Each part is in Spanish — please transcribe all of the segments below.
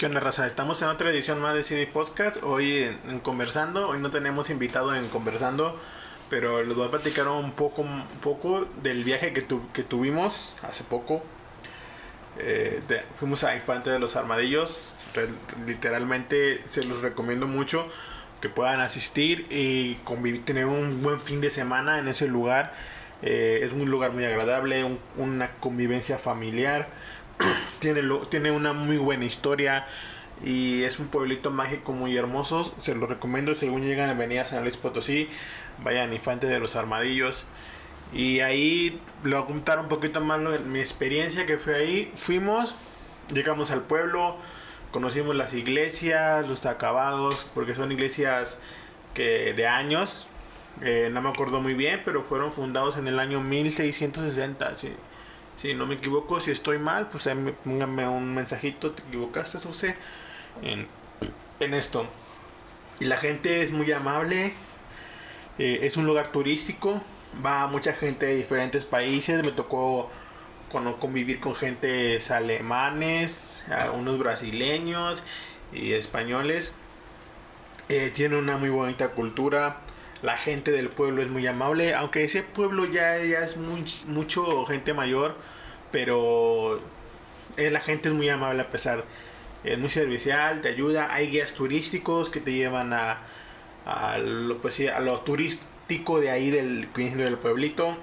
¿Qué onda, raza? Estamos en otra edición más de CD Podcast. Hoy en, Conversando. Hoy no tenemos invitado en Conversando, pero les voy a platicar un poco, un poco del viaje que, que tuvimos hace poco. Eh, fuimos a Infante de los Armadillos. literalmente se los recomiendo mucho que puedan asistir y tener un buen fin de semana en ese lugar. Eh, es un lugar muy agradable, una convivencia familiar tiene, tiene una muy buena historia y es un pueblito mágico muy hermoso. Se lo recomiendo según llegan a Avenida San Luis Potosí. Vayan Infante de los Armadillos. Y ahí lo contar un poquito más mi experiencia que fue ahí. Fuimos, llegamos al pueblo, conocimos las iglesias, los acabados, porque son iglesias que de años. Eh, no me acuerdo muy bien, pero fueron fundados en el año 1660. Sí si no me equivoco, si estoy mal, pues pónganme un mensajito, te equivocaste, José, en, en esto. Y la gente es muy amable, eh, es un lugar turístico, va mucha gente de diferentes países, me tocó convivir con gente alemanes, unos brasileños y españoles. Eh, tiene una muy bonita cultura. La gente del pueblo es muy amable, aunque ese pueblo ya, ya es muy, mucho gente mayor pero eh, la gente es muy amable a pesar, es muy servicial, te ayuda, hay guías turísticos que te llevan a, a, lo, pues, a lo turístico de ahí del, del pueblito.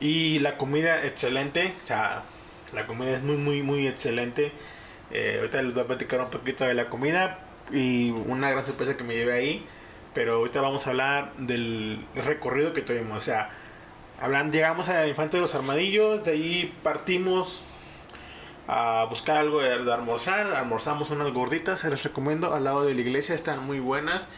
Y la comida excelente, o sea, la comida es muy, muy, muy excelente. Eh, ahorita les voy a platicar un poquito de la comida y una gran sorpresa que me llevé ahí. Pero ahorita vamos a hablar del recorrido que tuvimos. O sea, Hablan, llegamos a Infante de los Armadillos, de ahí partimos a buscar algo de, almorzar. Almorzamos unas gorditas, se les recomiendo, al lado de la iglesia, están muy buenas.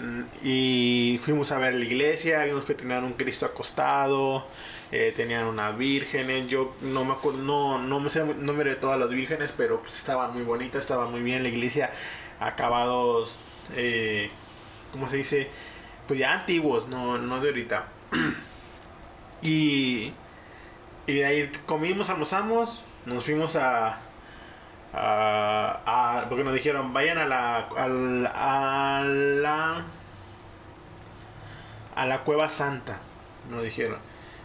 Mm, y fuimos a ver la iglesia, vimos que tenían un Cristo acostado, eh, tenían una virgen. Yo no me acuerdo, no, no me sé el nombre de todas las vírgenes, pero pues estaban muy bonitas, estaba muy bien la iglesia, acabados, eh, ¿cómo se dice? Pues ya antiguos, no, no de ahorita. Y, y de ahí comimos, almorzamos, nos fuimos a, a, porque nos dijeron vayan a la, a la, a la, a la cueva santa, nos dijeron.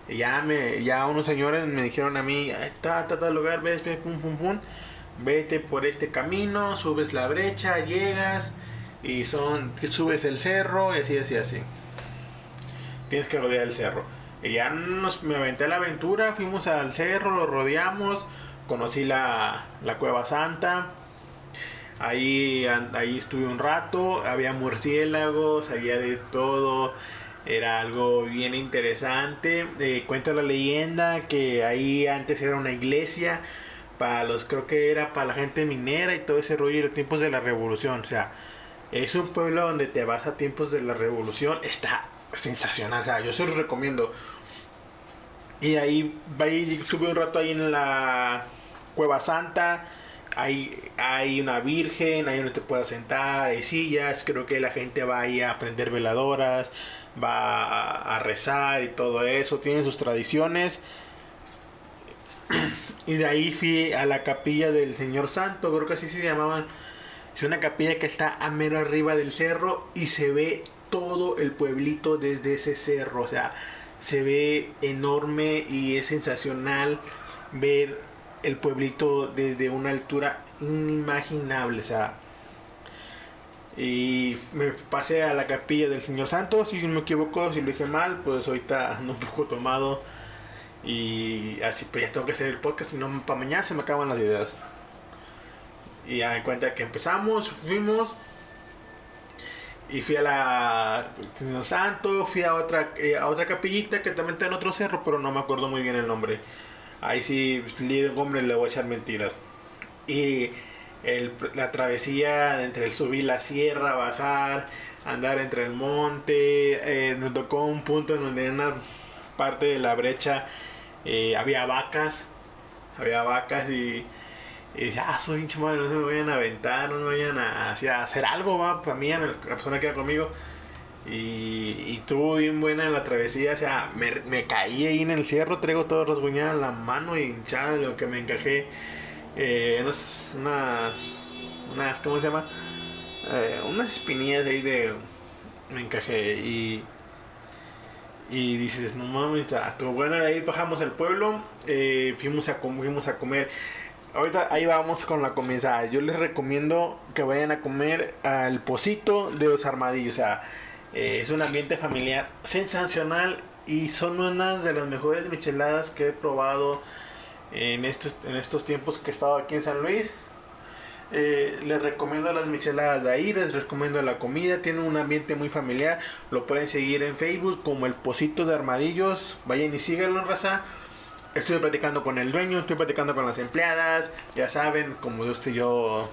Y ya me, ya unos señores me dijeron a mí, está, está, tal lugar, ves, ves, pum, pum, pum, vete por este camino, subes la brecha, llegas y son, subes el cerro y así, así, así. Tienes que rodear el cerro. Y ya nos, me aventé a la aventura, fuimos al cerro, lo rodeamos, conocí la, la Cueva Santa. Ahí, ahí estuve un rato, había murciélagos, había de todo, era algo bien interesante. Eh, cuenta la leyenda que ahí antes era una iglesia, para los, creo que era para la gente minera y todo ese rollo de los tiempos de la revolución. O sea, es un pueblo donde te vas a tiempos de la revolución, está sensacional, o sea, yo se los recomiendo. Y ahí, ahí estuve un rato ahí en la Cueva Santa. Hay, hay una virgen, ahí donde te puedas sentar, hay sillas. Creo que la gente va ahí a prender veladoras, va a, rezar y todo eso. Tienen sus tradiciones. Y de ahí fui a la capilla del Señor Santo, creo que así se llamaba. Es una capilla que está a mero arriba del cerro y se ve todo el pueblito desde ese cerro. O sea, se ve enorme y es sensacional ver el pueblito desde una altura inimaginable. O sea, y me pasé a la capilla del Señor Santo. Si me equivoco, si lo dije mal, pues ahorita ando un poco tomado. Y así, pues ya tengo que hacer el podcast, si no, para mañana se me acaban las ideas. Y ya en cuenta que empezamos, fuimos y fui a la Santo, fui a otra, eh, a otra capillita que también está en otro cerro, pero no me acuerdo muy bien el nombre. Ahí sí, hombre, le voy a echar mentiras. Y la travesía entre el subir la sierra, bajar, andar entre el monte. Eh, me tocó un punto en donde en una parte de la brecha eh, había vacas. Había vacas y y dice, ah, soy hincha madre, no se me vayan a aventar, no me vayan a, hacer algo, va, para mí, la persona que va conmigo. Y, y estuvo bien buena en la travesía, o sea, me, caí ahí en el cierro, traigo todo rasguñado en la mano y hinchado, lo que me encajé. eh, unas, unas, ¿cómo se llama? Eh, unas espinillas ahí de me encajé y y dices no mames bueno ahí bajamos al pueblo eh, fuimos a fuimos a comer ahorita ahí vamos con la comida. Yo les recomiendo que vayan a comer al pocito de los armadillos. O sea eh, es un ambiente familiar sensacional y son unas de las mejores micheladas que he probado en estos en estos tiempos que he estado aquí en San Luis. Eh, les recomiendo las micheladas de ahí, les recomiendo la comida, tiene un ambiente muy familiar, lo pueden seguir en Facebook como el Pocito de Armadillos, vayan y síganlo, raza. Estoy platicando con el dueño, estoy platicando con las empleadas, ya saben, como estoy yo,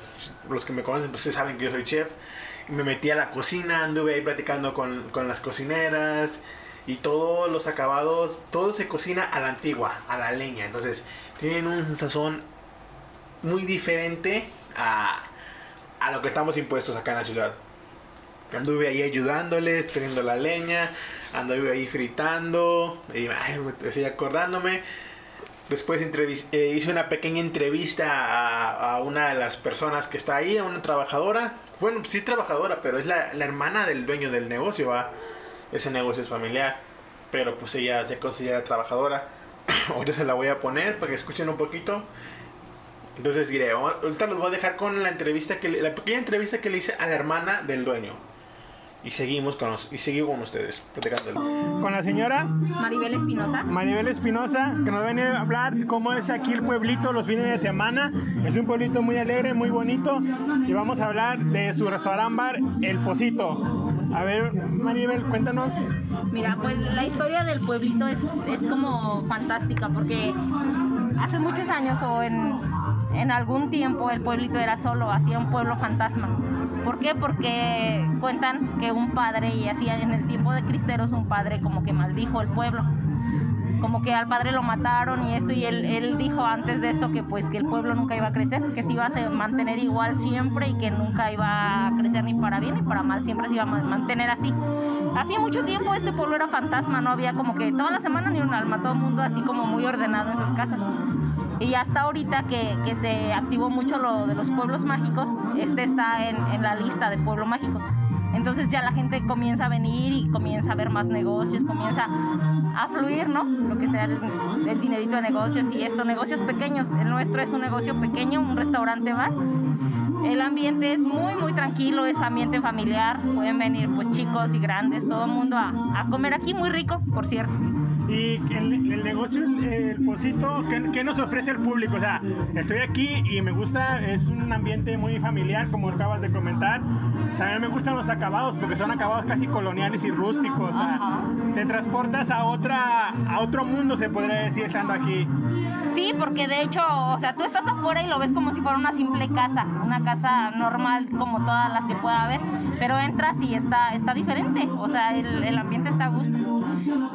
los que me conocen, pues saben que yo soy chef. Me metí a la cocina, anduve ahí platicando con, con las cocineras y todos los acabados, todo se cocina a la antigua, a la leña. Entonces, tienen un sazón muy diferente a, a lo que estamos impuestos acá en la ciudad. Anduve ahí ayudándoles, teniendo la leña, anduve ahí fritando, y estoy acordándome. Después eh, hice una pequeña entrevista a, una de las personas que está ahí, a una trabajadora. Bueno, sí trabajadora, pero es la, la hermana del dueño del negocio, ¿va? Ese negocio es familiar, pero pues ella se considera trabajadora. Ahorita se la voy a poner para que escuchen un poquito. Entonces diré, ahorita los voy a dejar con la entrevista que la pequeña entrevista que le hice a la hermana del dueño. Y seguimos con los, y sigo con ustedes, Con la señora Maribel Espinosa. Maribel Espinosa, que nos viene a hablar cómo es aquí el pueblito los fines de semana. Es un pueblito muy alegre, muy bonito. Y vamos a hablar de su restaurante bar, El Pocito. A ver, Maribel, cuéntanos. Mira, pues la historia del pueblito es, es como fantástica porque hace muchos años o en en algún tiempo el pueblito era solo, hacía un pueblo fantasma. ¿Por qué? Porque cuentan que un padre, y hacía en el tiempo de Cristeros, un padre como que maldijo el pueblo. Como que al padre lo mataron y esto, y él, dijo antes de esto que pues que el pueblo nunca iba a crecer, que se iba a mantener igual siempre y que nunca iba a crecer ni para bien ni para mal, siempre se iba a mantener así. Hacía mucho tiempo este pueblo era fantasma, no había como que toda la semana ni un alma, todo el mundo así como muy ordenado en sus casas. Y hasta ahorita que, que, se activó mucho lo de los pueblos mágicos, este está en, en, la lista de pueblo mágico. Entonces ya la gente comienza a venir y comienza a ver más negocios, comienza a fluir, ¿no? Lo que sea el, el dinerito de negocios y estos negocios pequeños. El nuestro es un negocio pequeño, un restaurante bar. El ambiente es muy, muy tranquilo, es ambiente familiar. Pueden venir pues chicos y grandes, todo el mundo a, a comer aquí, muy rico, por cierto. Y el, el negocio, el Pocito, ¿qué, ¿qué, nos ofrece el público? O sea, estoy aquí y me gusta, es un ambiente muy familiar, como acabas de comentar. También me gustan los acabados, porque son acabados casi coloniales y rústicos. O sea, te transportas a, otra, a otro mundo, se podría decir, estando aquí. Sí, porque de hecho, o sea, tú estás afuera y lo ves como si fuera una simple casa, una casa normal como todas las que pueda haber, pero entras y está, está diferente, o sea, el, el ambiente está a gusto.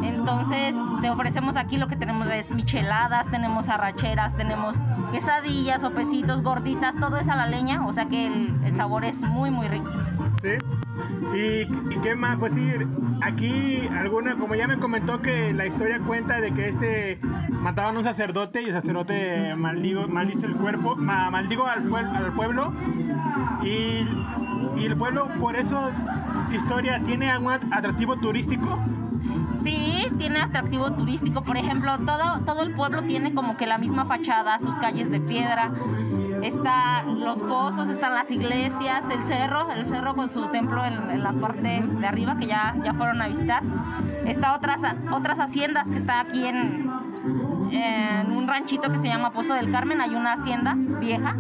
Entonces, te ofrecemos aquí lo que tenemos es micheladas, tenemos arracheras, tenemos quesadillas, sopecitos, gorditas, todo es a la leña, o sea que el, sabor es muy, muy rico. ¿Sí? ¿Y, ¿Y, qué más? Pues sí, aquí alguna, como ya me comentó que la historia cuenta de que este mataban a un sacerdote y el sacerdote maldigo, maldice el cuerpo, ma, maldigo al, pueblo, al pueblo y, y el pueblo por eso historia tiene algún atractivo turístico. Sí, tiene atractivo turístico. Por ejemplo, todo, todo el pueblo tiene como que la misma fachada, sus calles de piedra. Están los pozos, están las iglesias, el cerro, el cerro con su templo en, en la parte de arriba que ya, ya fueron a visitar. Está otras, otras haciendas que está aquí en, en un ranchito que se llama Pozo del Carmen. Hay una hacienda vieja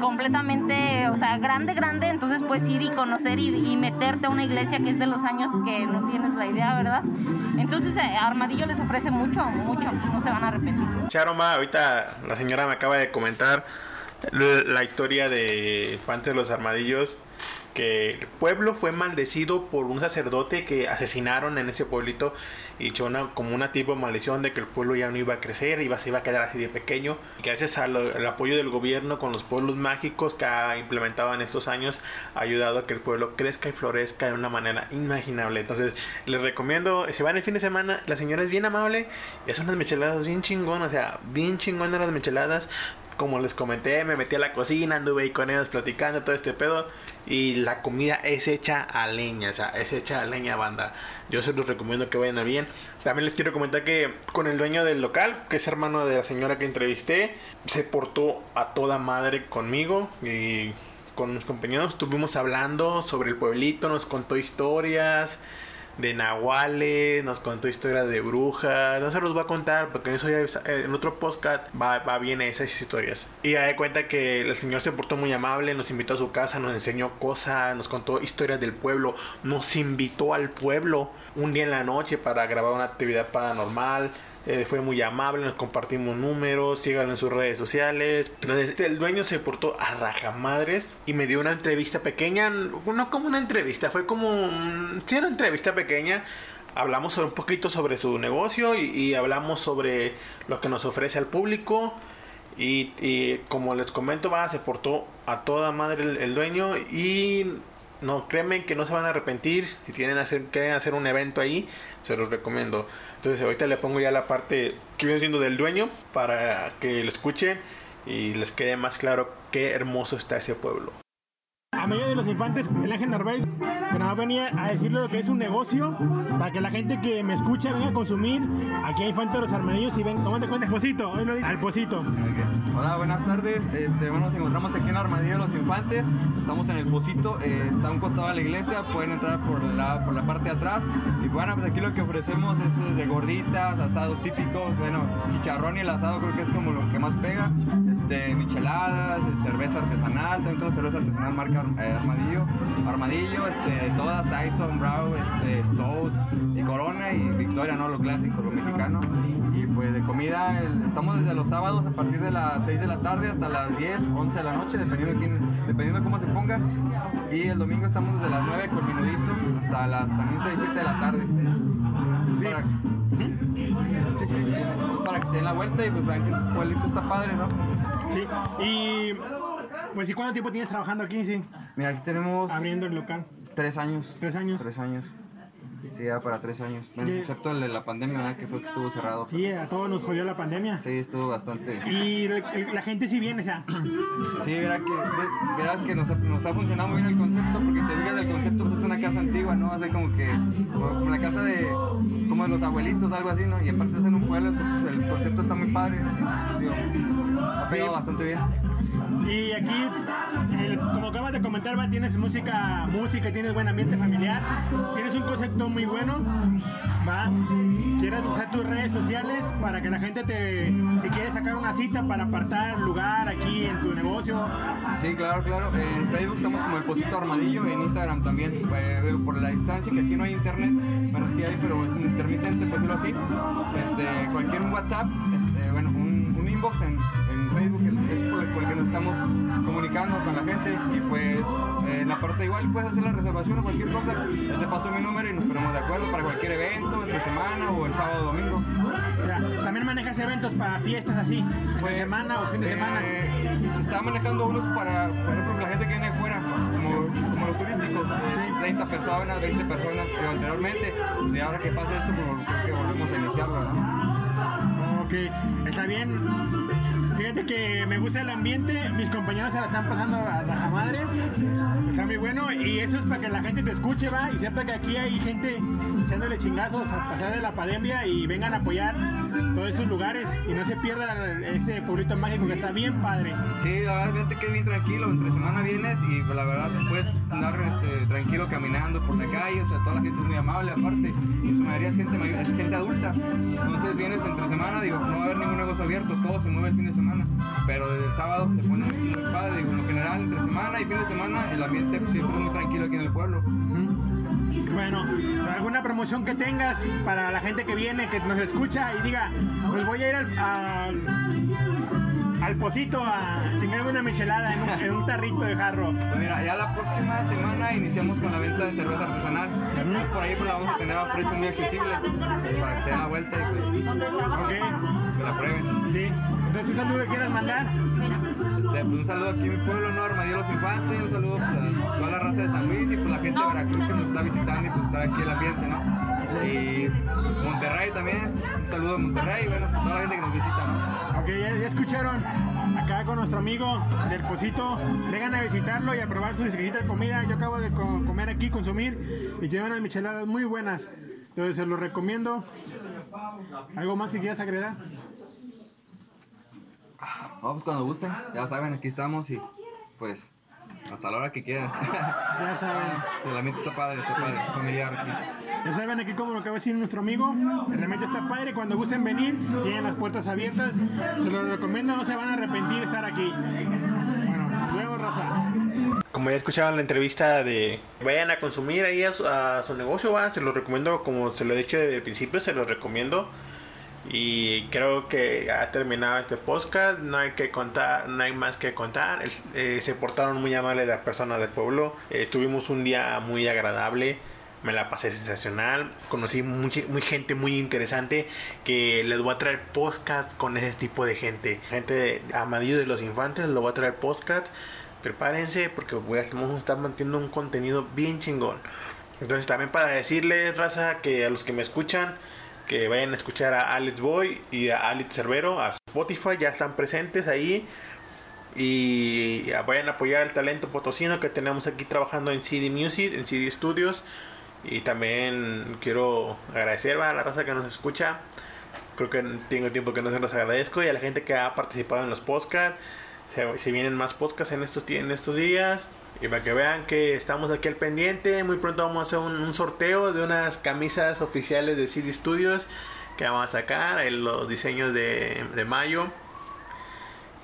completamente, o sea, grande, grande, entonces puedes ir y conocer y, y, meterte a una iglesia que es de los años que no tienes la idea, ¿verdad? Entonces eh, Armadillo les ofrece mucho, mucho, no se van a arrepentir. Charoma, ahorita la señora me acaba de comentar la historia de Infantes de los Armadillos que el pueblo fue maldecido por un sacerdote que asesinaron en ese pueblito y echó como una tipo de maldición de que el pueblo ya no iba a crecer, iba, se iba a quedar así de pequeño. Y gracias al apoyo del gobierno con los pueblos mágicos que ha implementado en estos años, ha ayudado a que el pueblo crezca y florezca de una manera inimaginable. Entonces, les recomiendo, si van el fin de semana, la señora es bien amable hace unas micheladas bien chingonas, o sea, bien chingonas las micheladas como les comenté, me metí a la cocina, anduve ahí con ellos platicando todo este pedo. Y la comida es hecha a leña, o sea, es hecha a leña, banda. Yo se los recomiendo que vayan a bien. También les quiero comentar que con el dueño del local, que es hermano de la señora que entrevisté, se portó a toda madre conmigo y con mis compañeros. Estuvimos hablando sobre el pueblito, nos contó historias de nahuales, nos contó historias de brujas, no se los voy a contar porque eso ya en otro podcast va, va bien esas historias. Y ya de cuenta que el señor se portó muy amable, nos invitó a su casa, nos enseñó cosas, nos contó historias del pueblo, nos invitó al pueblo un día en la noche para grabar una actividad paranormal eh, fue muy amable, nos compartimos números, síganlo en sus redes sociales. Entonces, el dueño se portó a rajamadres y me dio una entrevista pequeña, no como una entrevista, fue como, sí, una entrevista pequeña. Hablamos un poquito sobre su negocio y, hablamos sobre lo que nos ofrece al público. Y, como les comento, va, se portó a toda madre el dueño y no, créeme que no se van a arrepentir. Si tienen hacer, quieren hacer un evento ahí, se los recomiendo. Entonces ahorita le pongo ya la parte que viene siendo del dueño para que lo escuchen y les quede más claro qué hermoso está ese pueblo a medio de los infantes, el Ángel Narváez, que nada venía a decirle lo que es un negocio, para que la gente que me escucha venga a consumir aquí a Infante de los Armadillos y ven, ¿cómo te cuentas, Pocito? Al Pocito. Hola, buenas tardes. Este, bueno, nos encontramos aquí en Armadillo de los Infantes. Estamos en el Pocito, eh, está a un costado de la iglesia, pueden entrar por la, por la parte de atrás. Y bueno, pues aquí lo que ofrecemos es de gorditas, asados típicos, bueno, chicharrón y el asado creo que es como lo que más pega. Este, micheladas, cerveza artesanal, también tenemos cerveza artesanal marca eh, Armadillo, Armadillo, este, todas, Saison, Brow, este, Stout y Corona y Victoria, ¿no? Lo clásico, lo mexicano. Y pues de comida, estamos desde los sábados a partir de las 6 de la tarde hasta las 10, 11 de la noche, dependiendo de, quién, dependiendo de cómo se ponga. Y el domingo estamos desde las 9 con minudito hasta las también 6, 7 de la tarde. Para, para que se den la vuelta y pues vean que el pueblito está padre, ¿no? Sí, y pues ¿y cuánto tiempo tienes trabajando aquí? Sí. Mira, aquí tenemos... Abriendo el local. Tres años. ¿Tres años? Tres años. Sí, ya para tres años. Bueno, excepto el de la pandemia, ¿verdad? Que fue que estuvo cerrado. Sí, a todos nos jodió la pandemia. Sí, estuvo bastante. Y la, gente sí viene, o sea. Sí, verás que, verás que nos, nos, ha funcionado muy bien el concepto, porque te digas el concepto, pues es una casa antigua, ¿no? Hace como que, como, la casa de, como de los abuelitos, algo así, ¿no? Y aparte es en un pueblo, entonces el concepto está muy padre. Digo, ha pegado bastante bien. Y aquí, como acabas de comentar, va, tienes música, música, tienes buen ambiente familiar, tienes un concepto muy bueno, va. Quieres usar tus redes sociales para que la gente te, si quieres sacar una cita para apartar lugar aquí en tu negocio. Sí, claro, claro. En Facebook estamos como el Posito Armadillo, en Instagram también, eh, por la distancia que aquí no hay internet, bueno sí hay, pero intermitente, por decirlo así. Este, cualquier WhatsApp, este, bueno, un inbox en Facebook es por, el que nos estamos comunicando con la gente y pues en la parte igual puedes hacer la reservación o cualquier cosa. te paso mi número y nos ponemos de acuerdo para cualquier evento, entre semana o el sábado o domingo. También manejas eventos para fiestas así, pues, semana o fin de eh, semana. Se está manejando unos para, por ejemplo, la gente que viene fuera, como, como los turísticos, 30 personas, 20 personas, que anteriormente, y ahora que pasa esto, pues que volvemos a iniciarlo, ¿no? Ok, está bien. Fíjate que me gusta el ambiente, mis compañeros se la están pasando a la madre, está muy bueno y eso es para que la gente te escuche, va, y sepa que aquí hay gente echándole chingazos a pasar de la pandemia y vengan a apoyar todos estos lugares y no se pierda ese pueblito mágico que está bien padre. Sí, la verdad, que queda bien tranquilo, entre semana vienes y pues, la verdad puedes andar este, tranquilo caminando por la calle, o sea, toda la gente es muy amable aparte, y su mayoría es gente, es gente adulta, entonces vienes entre semana, digo, no va a haber ningún negocio abierto, todo se mueve el fin de semana pero desde el sábado se pone muy padre, digo, en general, entre semana y fin de semana, el ambiente siempre es muy tranquilo aquí en el pueblo. Bueno, alguna promoción que tengas para la gente que viene, que nos escucha y diga, pues voy a ir al, al, pocito a chingarme una michelada en un, tarrito de jarro. Pues mira, ya la próxima semana iniciamos con la venta de cerveza artesanal. Por ahí pues la vamos a tener a un precio muy accesible para que se den la vuelta y pues que la prueben. Sí. ¿Un saludo que quieras mandar? Este, pues un saludo aquí en mi pueblo, ¿no? Armadillo Los Infantes, un saludo pues, a toda la raza de San Luis y pues la gente de Veracruz que nos está visitando y pues estar aquí el ambiente, ¿no? Y Monterrey también, un saludo a Monterrey, bueno, pues, a toda la gente que nos visita, ¿no? Ok, ya, escucharon. Acá con nuestro amigo del Pocito. Vengan a visitarlo y a probar su exquisita comida. Yo acabo de co- comer aquí, consumir y tiene unas micheladas muy buenas. Entonces se los recomiendo. ¿Algo más que quieras agregar? No, pues cuando gusten, ya saben, aquí estamos y pues hasta la hora que quieran. Ya saben. El ambiente está padre, está padre, familiar aquí. Ya saben aquí como lo acaba de decir nuestro amigo, el remedio está padre, cuando gusten venir, tienen las puertas abiertas, se los recomiendo, no se van a arrepentir de estar aquí. Bueno, vemos raza. Como ya escuchaban la entrevista de vayan a consumir ahí a su, a su negocio, va, se los recomiendo, como se lo he dicho desde el principio, se los recomiendo. Y creo que ha terminado este podcast, no hay que contar, no hay más que contar. Eh, se portaron muy amables las personas del pueblo, eh, tuvimos un día muy agradable. Me la pasé sensacional, conocí mucha, muy gente muy interesante que les voy a traer podcast con ese tipo de gente. Gente de Amadillo de los Infantes, les voy a traer podcast prepárense porque voy a estar manteniendo un contenido bien chingón. Entonces también para decirles, raza, que a los que me escuchan, que vayan a escuchar a Alex Boy y a Alex Cervero, a Spotify, ya están presentes ahí. Y vayan a apoyar el talento potosino que tenemos aquí trabajando en CD Music, en CD Studios. Y también quiero agradecer a la raza que nos escucha. Creo que tengo tiempo que no se los agradezco. Y a la gente que ha participado en los podcasts. Se, vienen más podcasts en estos, en estos días. Y para que vean que estamos aquí al pendiente. Muy pronto vamos a hacer un, sorteo de unas camisas oficiales de CD Studios. Que vamos a sacar los diseños de, de mayo.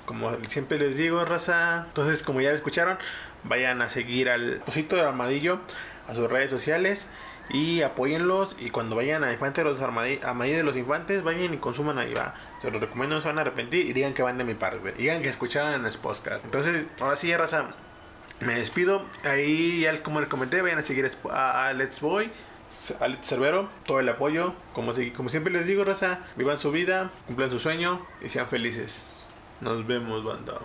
Como siempre les digo, raza. Entonces, como ya lo escucharon, vayan a seguir al Posito de Armadillo a sus redes sociales y apóyenlos. Y cuando vayan a Infantes de los Armadi- Armadillo de los Infantes, vayan y consuman ahí, va. Se los recomiendo, no se van a arrepentir y digan que van de mi parte, digan que escucharon en el podcast. Entonces, ahora sí, raza. Me despido. Ahí ya como les comenté, vayan a seguir a, a Let's Boy. A Alex Cervero, todo el apoyo. Como, como siempre les digo, raza, vivan su vida, cumplan su sueño y sean felices. Nos vemos, banda.